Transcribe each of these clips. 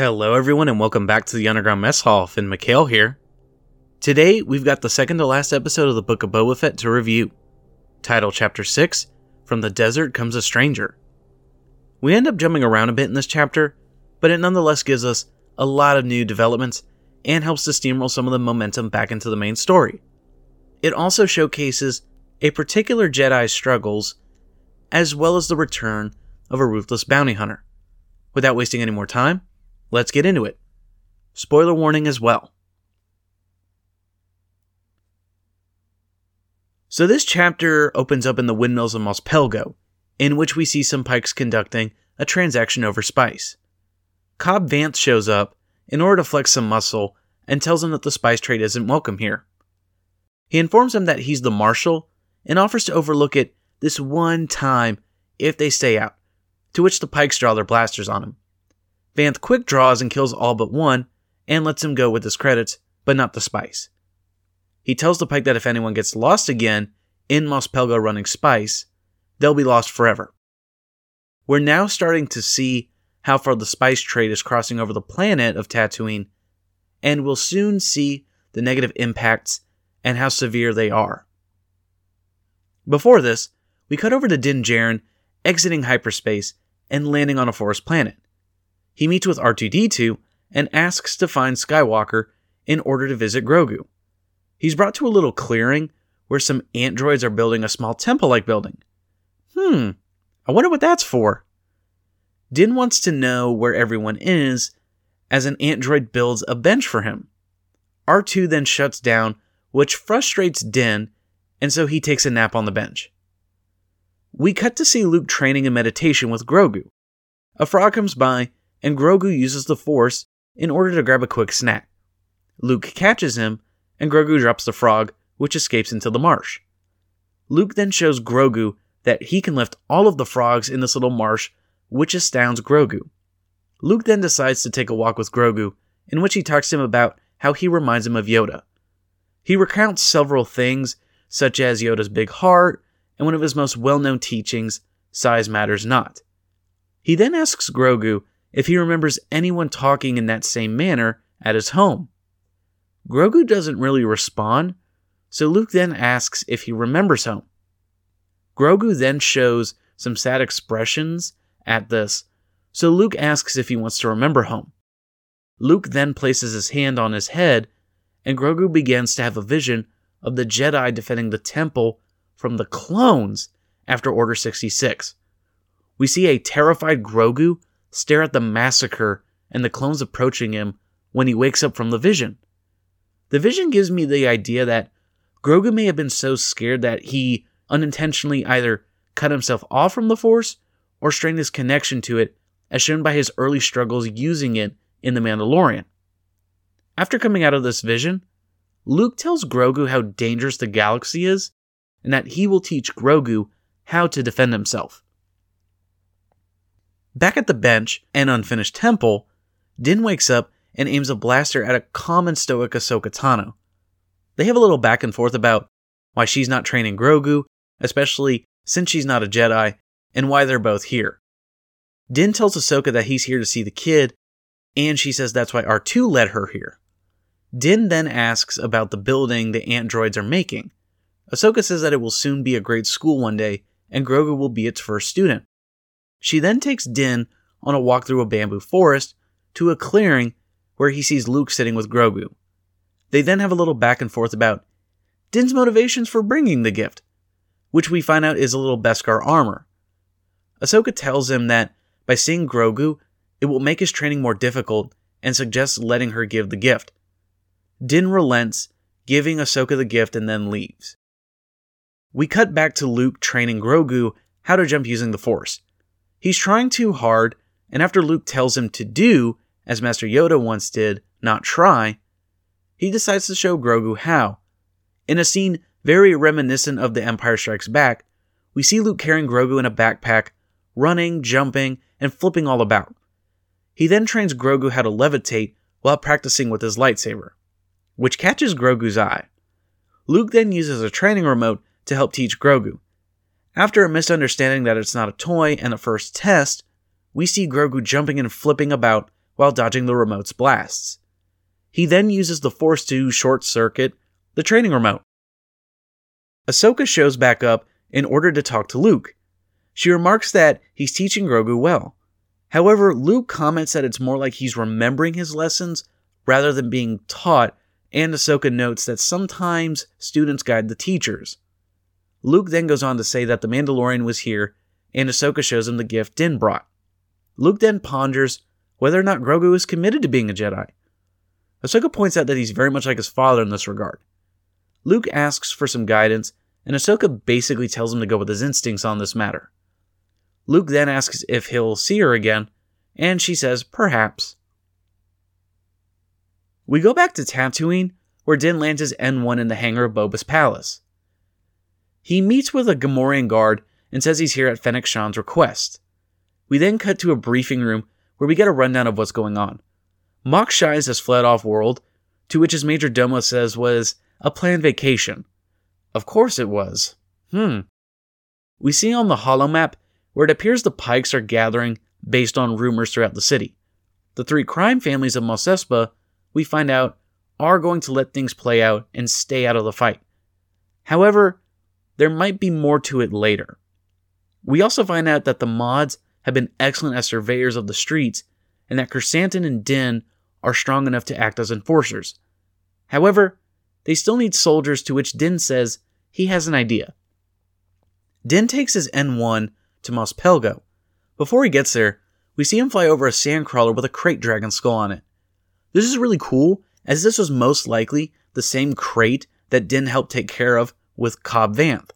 Hello, everyone, and welcome back to the Underground Mess Hall. Finn McHale here. Today, we've got the second to last episode of the Book of Boba Fett to review. Title Chapter 6 From the Desert Comes a Stranger. We end up jumping around a bit in this chapter, but it nonetheless gives us a lot of new developments and helps to steamroll some of the momentum back into the main story. It also showcases a particular Jedi's struggles, as well as the return of a ruthless bounty hunter. Without wasting any more time, let's get into it. Spoiler warning as well. So, this chapter opens up in the windmills of Mos Pelgo, in which we see some Pykes conducting a transaction over spice. Cobb Vanth shows up in order to flex some muscle and tells him that the spice trade isn't welcome here. He informs him that he's the marshal and offers to overlook it this one time if they stay out, to which the Pykes draw their blasters on him. Vanth quick draws and kills all but one and lets him go with his credits, but not the spice. He tells the Pyke that if anyone gets lost again in Mos Pelgo running spice, they'll be lost forever. We're now starting to see how far the spice trade is crossing over the planet of Tatooine, and we'll soon see the negative impacts and how severe they are. Before this, we cut over to Din Djarin exiting hyperspace and landing on a forest planet. He meets with R2D2 and asks to find Skywalker in order to visit Grogu. He's brought to a little clearing where some androids are building a small temple like building. Hmm, I wonder what that's for. Din wants to know where everyone is as an android builds a bench for him. R2 then shuts down, which frustrates Din, and so he takes a nap on the bench. We cut to see Luke training in meditation with Grogu. A frog comes by, and Grogu uses the Force in order to grab a quick snack. Luke catches him, and Grogu drops the frog, which escapes into the marsh. Luke then shows Grogu that he can lift all of the frogs in this little marsh, which astounds Grogu. Luke then decides to take a walk with Grogu, in which he talks to him about how he reminds him of Yoda. He recounts several things, such as Yoda's big heart, and one of his most well known teachings, size matters not. He then asks Grogu if he remembers anyone talking in that same manner at his home. Grogu doesn't really respond, so Luke then asks if he remembers home. Grogu then shows some sad expressions at this, so Luke asks if he wants to remember home. Luke then places his hand on his head, and Grogu begins to have a vision of the Jedi defending the temple from the clones after Order 66. We see a terrified Grogu stare at the massacre and the clones approaching him when he wakes up from the vision. The vision gives me the idea that Grogu may have been so scared that he unintentionally either cut himself off from the Force or strained his connection to it, as shown by his early struggles using it in The Mandalorian. After coming out of this vision, Luke tells Grogu how dangerous the galaxy is and that he will teach Grogu how to defend himself. Back at the bench and unfinished temple, Din wakes up and aims a blaster at a common stoic Ahsoka Tano. They have a little back and forth about why she's not training Grogu, especially since she's not a Jedi, and why they're both here. Din tells Ahsoka that he's here to see the kid, and she says that's why R2 led her here. Din then asks about the building the androids are making, Ahsoka says that it will soon be a great school one day, and Grogu will be its first student. She then takes Din on a walk through a bamboo forest to a clearing where he sees Luke sitting with Grogu. They then have a little back and forth about Din's motivations for bringing the gift, which we find out is a little Beskar armor. Ahsoka tells him that by seeing Grogu, it will make his training more difficult and suggests letting her give the gift. Din relents, giving Ahsoka the gift and then leaves. We cut back to Luke training Grogu how to jump using the Force. He's trying too hard, and after Luke tells him to do, as Master Yoda once did, not try, he decides to show Grogu how. In a scene very reminiscent of The Empire Strikes Back, we see Luke carrying Grogu in a backpack, running, jumping, and flipping all about. He then trains Grogu how to levitate while practicing with his lightsaber, which catches Grogu's eye. Luke then uses a training remote to help teach Grogu. After a misunderstanding that it's not a toy and a first test, we see Grogu jumping and flipping about while dodging the remote's blasts. He then uses the Force to short circuit the training remote. Ahsoka shows back up in order to talk to Luke. She remarks that he's teaching Grogu well. However, Luke comments that it's more like he's remembering his lessons rather than being taught, and Ahsoka notes that sometimes students guide the teachers. Luke then goes on to say that the Mandalorian was here, and Ahsoka shows him the gift Din brought. Luke then ponders whether or not Grogu is committed to being a Jedi. Ahsoka points out that he's very much like his father in this regard. Luke asks for some guidance, and Ahsoka basically tells him to go with his instincts on this matter. Luke then asks if he'll see her again, and she says perhaps. We go back to Tatooine, where Din lands his N1 in the hangar of Boba's palace. He meets with a Gamorrean guard and says he's here at Fennec Shand's request. We then cut to a briefing room where we get a rundown of what's going on. Shaiz has fled off world, to which his major domo says was a planned vacation. Of course it was. Hmm. We see on the holo map where it appears the Pykes are gathering based on rumors throughout the city. The three crime families of Mos Espa, we find out, are going to let things play out and stay out of the fight. However, there might be more to it later. We also find out that the mods have been excellent as surveyors of the streets and that Krrsantan and Din are strong enough to act as enforcers. However, they still need soldiers, to which Din says he has an idea. Din takes his N1 to Mos Pelgo. Before he gets there, we see him fly over a sandcrawler with a krayt dragon skull on it. This is really cool, as this was most likely the same krayt that Din helped take care of with Cobb Vanth.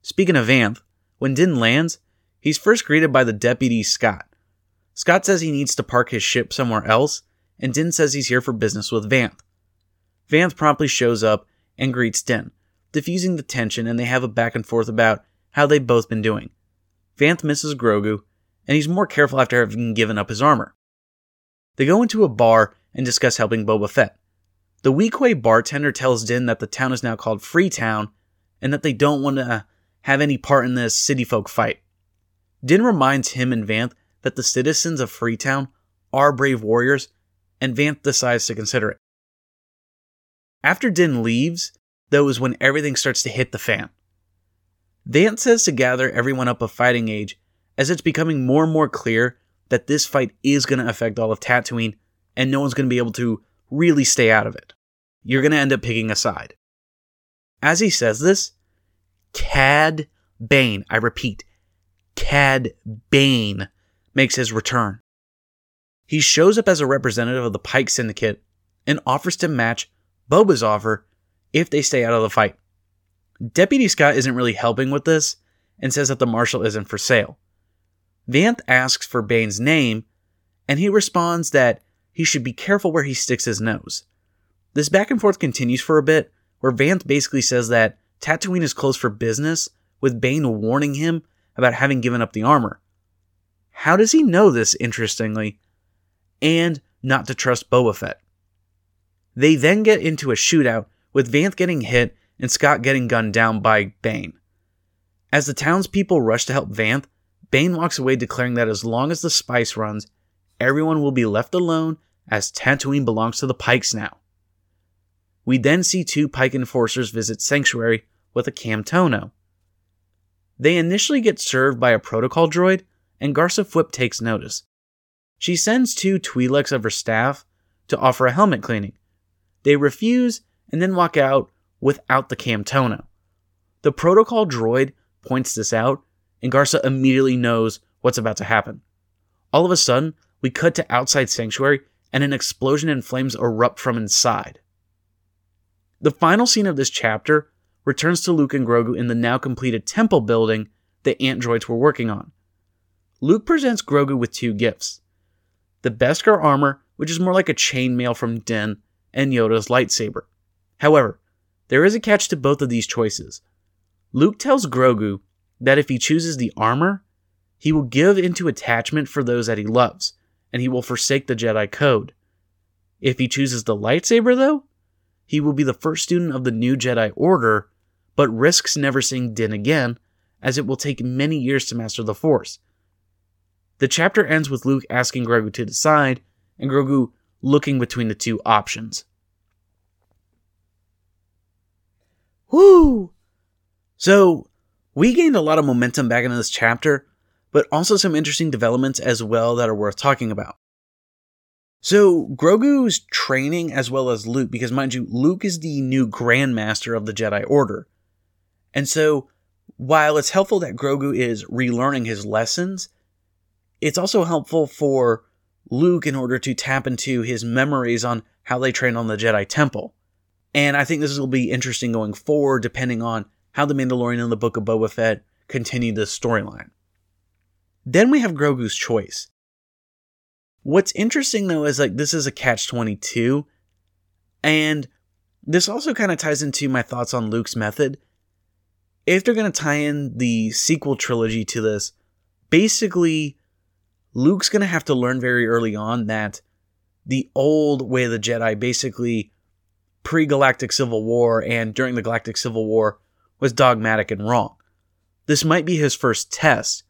Speaking of Vanth, when Din lands, he's first greeted by the deputy Scott. Scott says he needs to park his ship somewhere else, and Din says he's here for business with Vanth. Vanth promptly shows up and greets Din, diffusing the tension, and they have a back and forth about how they've both been doing. Vanth misses Grogu, and he's more careful after having given up his armor. They go into a bar and discuss helping Boba Fett. The Weequay bartender tells Din that the town is now called Freetown and that they don't want to have any part in this city folk fight. Din reminds him and Vanth that the citizens of Freetown are brave warriors, and Vanth decides to consider it. After Din leaves, though, is when everything starts to hit the fan. Vanth says to gather everyone up of fighting age, as it's becoming more and more clear that this fight is going to affect all of Tatooine, and no one's going to be able to really stay out of it. You're going to end up picking a side. As he says this, Cad Bane, I repeat, Cad Bane makes his return. He shows up as a representative of the Pyke Syndicate and offers to match Boba's offer if they stay out of the fight. Deputy Scott isn't really helping with this and says that the marshal isn't for sale. Vanth asks for Bane's name, and he responds that he should be careful where he sticks his nose. This back and forth continues for a bit, where Vanth basically says that Tatooine is closed for business, with Bane warning him about having given up the armor. How does he know this, interestingly, and not to trust Boba Fett? They then get into a shootout, with Vanth getting hit and Scott getting gunned down by Bane. As the townspeople rush to help Vanth, Bane walks away declaring that as long as the spice runs, everyone will be left alone as Tatooine belongs to the Pykes now. We then see two Pyke enforcers visit Sanctuary with a Camtono. They initially get served by a protocol droid, and Garsa Fwip takes notice. She sends two Twi'leks of her staff to offer a helmet cleaning. They refuse and then walk out without the Camtono. The protocol droid points this out, and Garsa immediately knows what's about to happen. All of a sudden, we cut to outside Sanctuary, and an explosion and flames erupt from inside. The final scene of this chapter returns to Luke and Grogu in the now completed temple building the androids were working on. Luke presents Grogu with two gifts the Beskar armor, which is more like a chainmail from Din, and Yoda's lightsaber. However, there is a catch to both of these choices. Luke tells Grogu that if he chooses the armor, he will give into attachment for those that he loves, and he will forsake the Jedi Code. If he chooses the lightsaber, though, he will be the first student of the new Jedi Order, but risks never seeing Din again, as it will take many years to master the Force. The chapter ends with Luke asking Grogu to decide and Grogu looking between the two options. Woo! So, we gained a lot of momentum back into this chapter, but also some interesting developments as well that are worth talking about. So, Grogu's training as well as Luke, because mind you, Luke is the new Grandmaster of the Jedi Order. And so, while it's helpful that Grogu is relearning his lessons, it's also helpful for Luke in order to tap into his memories on how they trained on the Jedi Temple. And I think this will be interesting going forward, depending on how The Mandalorian and the Book of Boba Fett continue this storyline. Then we have Grogu's choice. What's interesting though is like this is a catch 22, and this also kind of ties into my thoughts on Luke's method. If they're going to tie in the sequel trilogy to this, basically Luke's going to have to learn very early on that the old way of the Jedi, basically pre Galactic Civil War and during the Galactic Civil War, was dogmatic and wrong. This might be his first test,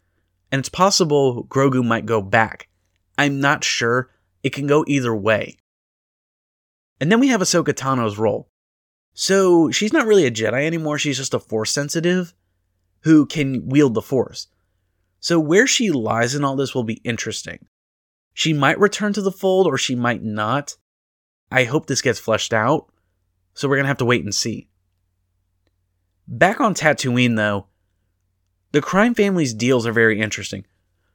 and it's possible Grogu might go back. I'm not sure. It can go either way. And then we have Ahsoka Tano's role. So she's not really a Jedi anymore, she's just a Force sensitive who can wield the Force. So, where she lies in all this will be interesting. She might return to the fold or she might not. I hope this gets fleshed out. So, we're going to have to wait and see. Back on Tatooine, though, the crime family's deals are very interesting.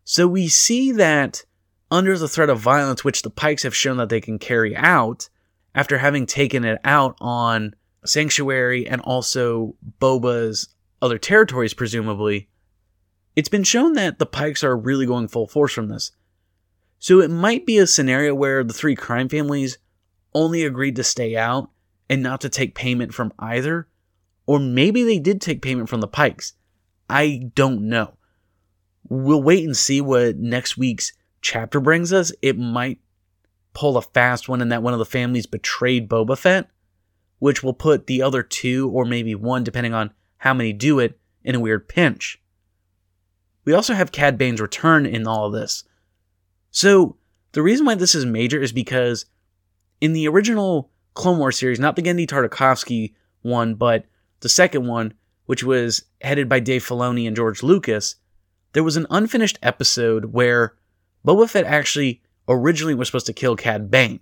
So, we see that under the threat of violence, which the Pykes have shown that they can carry out, after having taken it out on Sanctuary and also Boba's other territories, presumably, it's been shown that the Pykes are really going full force from this. So it might be a scenario where the three crime families only agreed to stay out and not to take payment from either, or maybe they did take payment from the Pykes. I don't know. We'll wait and see what next week's chapter brings us. It might pull a fast one in that one of the families betrayed Boba Fett, which will put the other two, or maybe one, depending on how many do it, in a weird pinch. We also have Cad Bane's return in all of this. So, the reason why this is major is because in the original Clone Wars series, not the Genndy Tartakovsky one, but the second one, which was headed by Dave Filoni and George Lucas, there was an unfinished episode where Boba Fett actually originally was supposed to kill Cad Bane.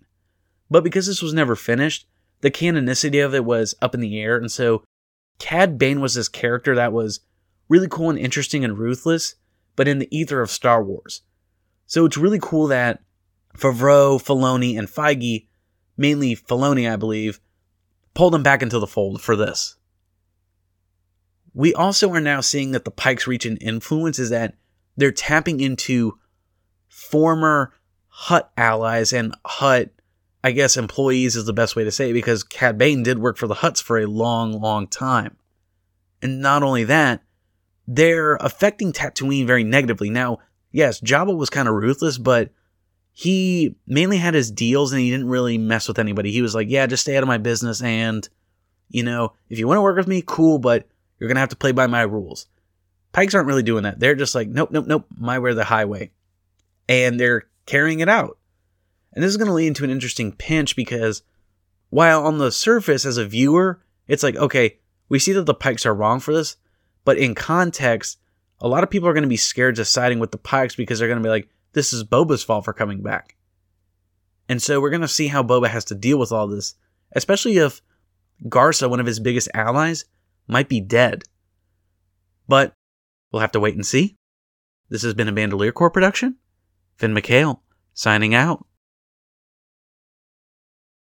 But because this was never finished, the canonicity of it was up in the air, and so Cad Bane was this character that was really cool and interesting and ruthless, but in the ether of Star Wars. So it's really cool that Favreau, Filoni, and Feige, mainly Filoni, I believe, pulled them back into the fold for this. We also are now seeing that the Pykes reach an influence is that they're tapping into former Hutt allies and Hutt, I guess, employees is the best way to say it because Cad Bane did work for the Hutts for a long, long time. And not only that, they're affecting Tatooine very negatively. Now, yes, Jabba was kind of ruthless, but he mainly had his deals and he didn't really mess with anybody. He was like, yeah, just stay out of my business and, you know, if you want to work with me, cool, but you're going to have to play by my rules. Pykes aren't really doing that. They're just like, nope, nope, nope, my way the highway. And they're carrying it out. And this is going to lead into an interesting pinch because while on the surface, as a viewer, it's like, okay, we see that the Pykes are wrong for this, but in context, a lot of people are going to be scared of siding with the Pykes because they're going to be like, this is Boba's fault for coming back. And so we're going to see how Boba has to deal with all this, especially if Garsa, one of his biggest allies, might be dead. But we'll have to wait and see. This has been a Bandolier Corps production. Finn McHale, signing out.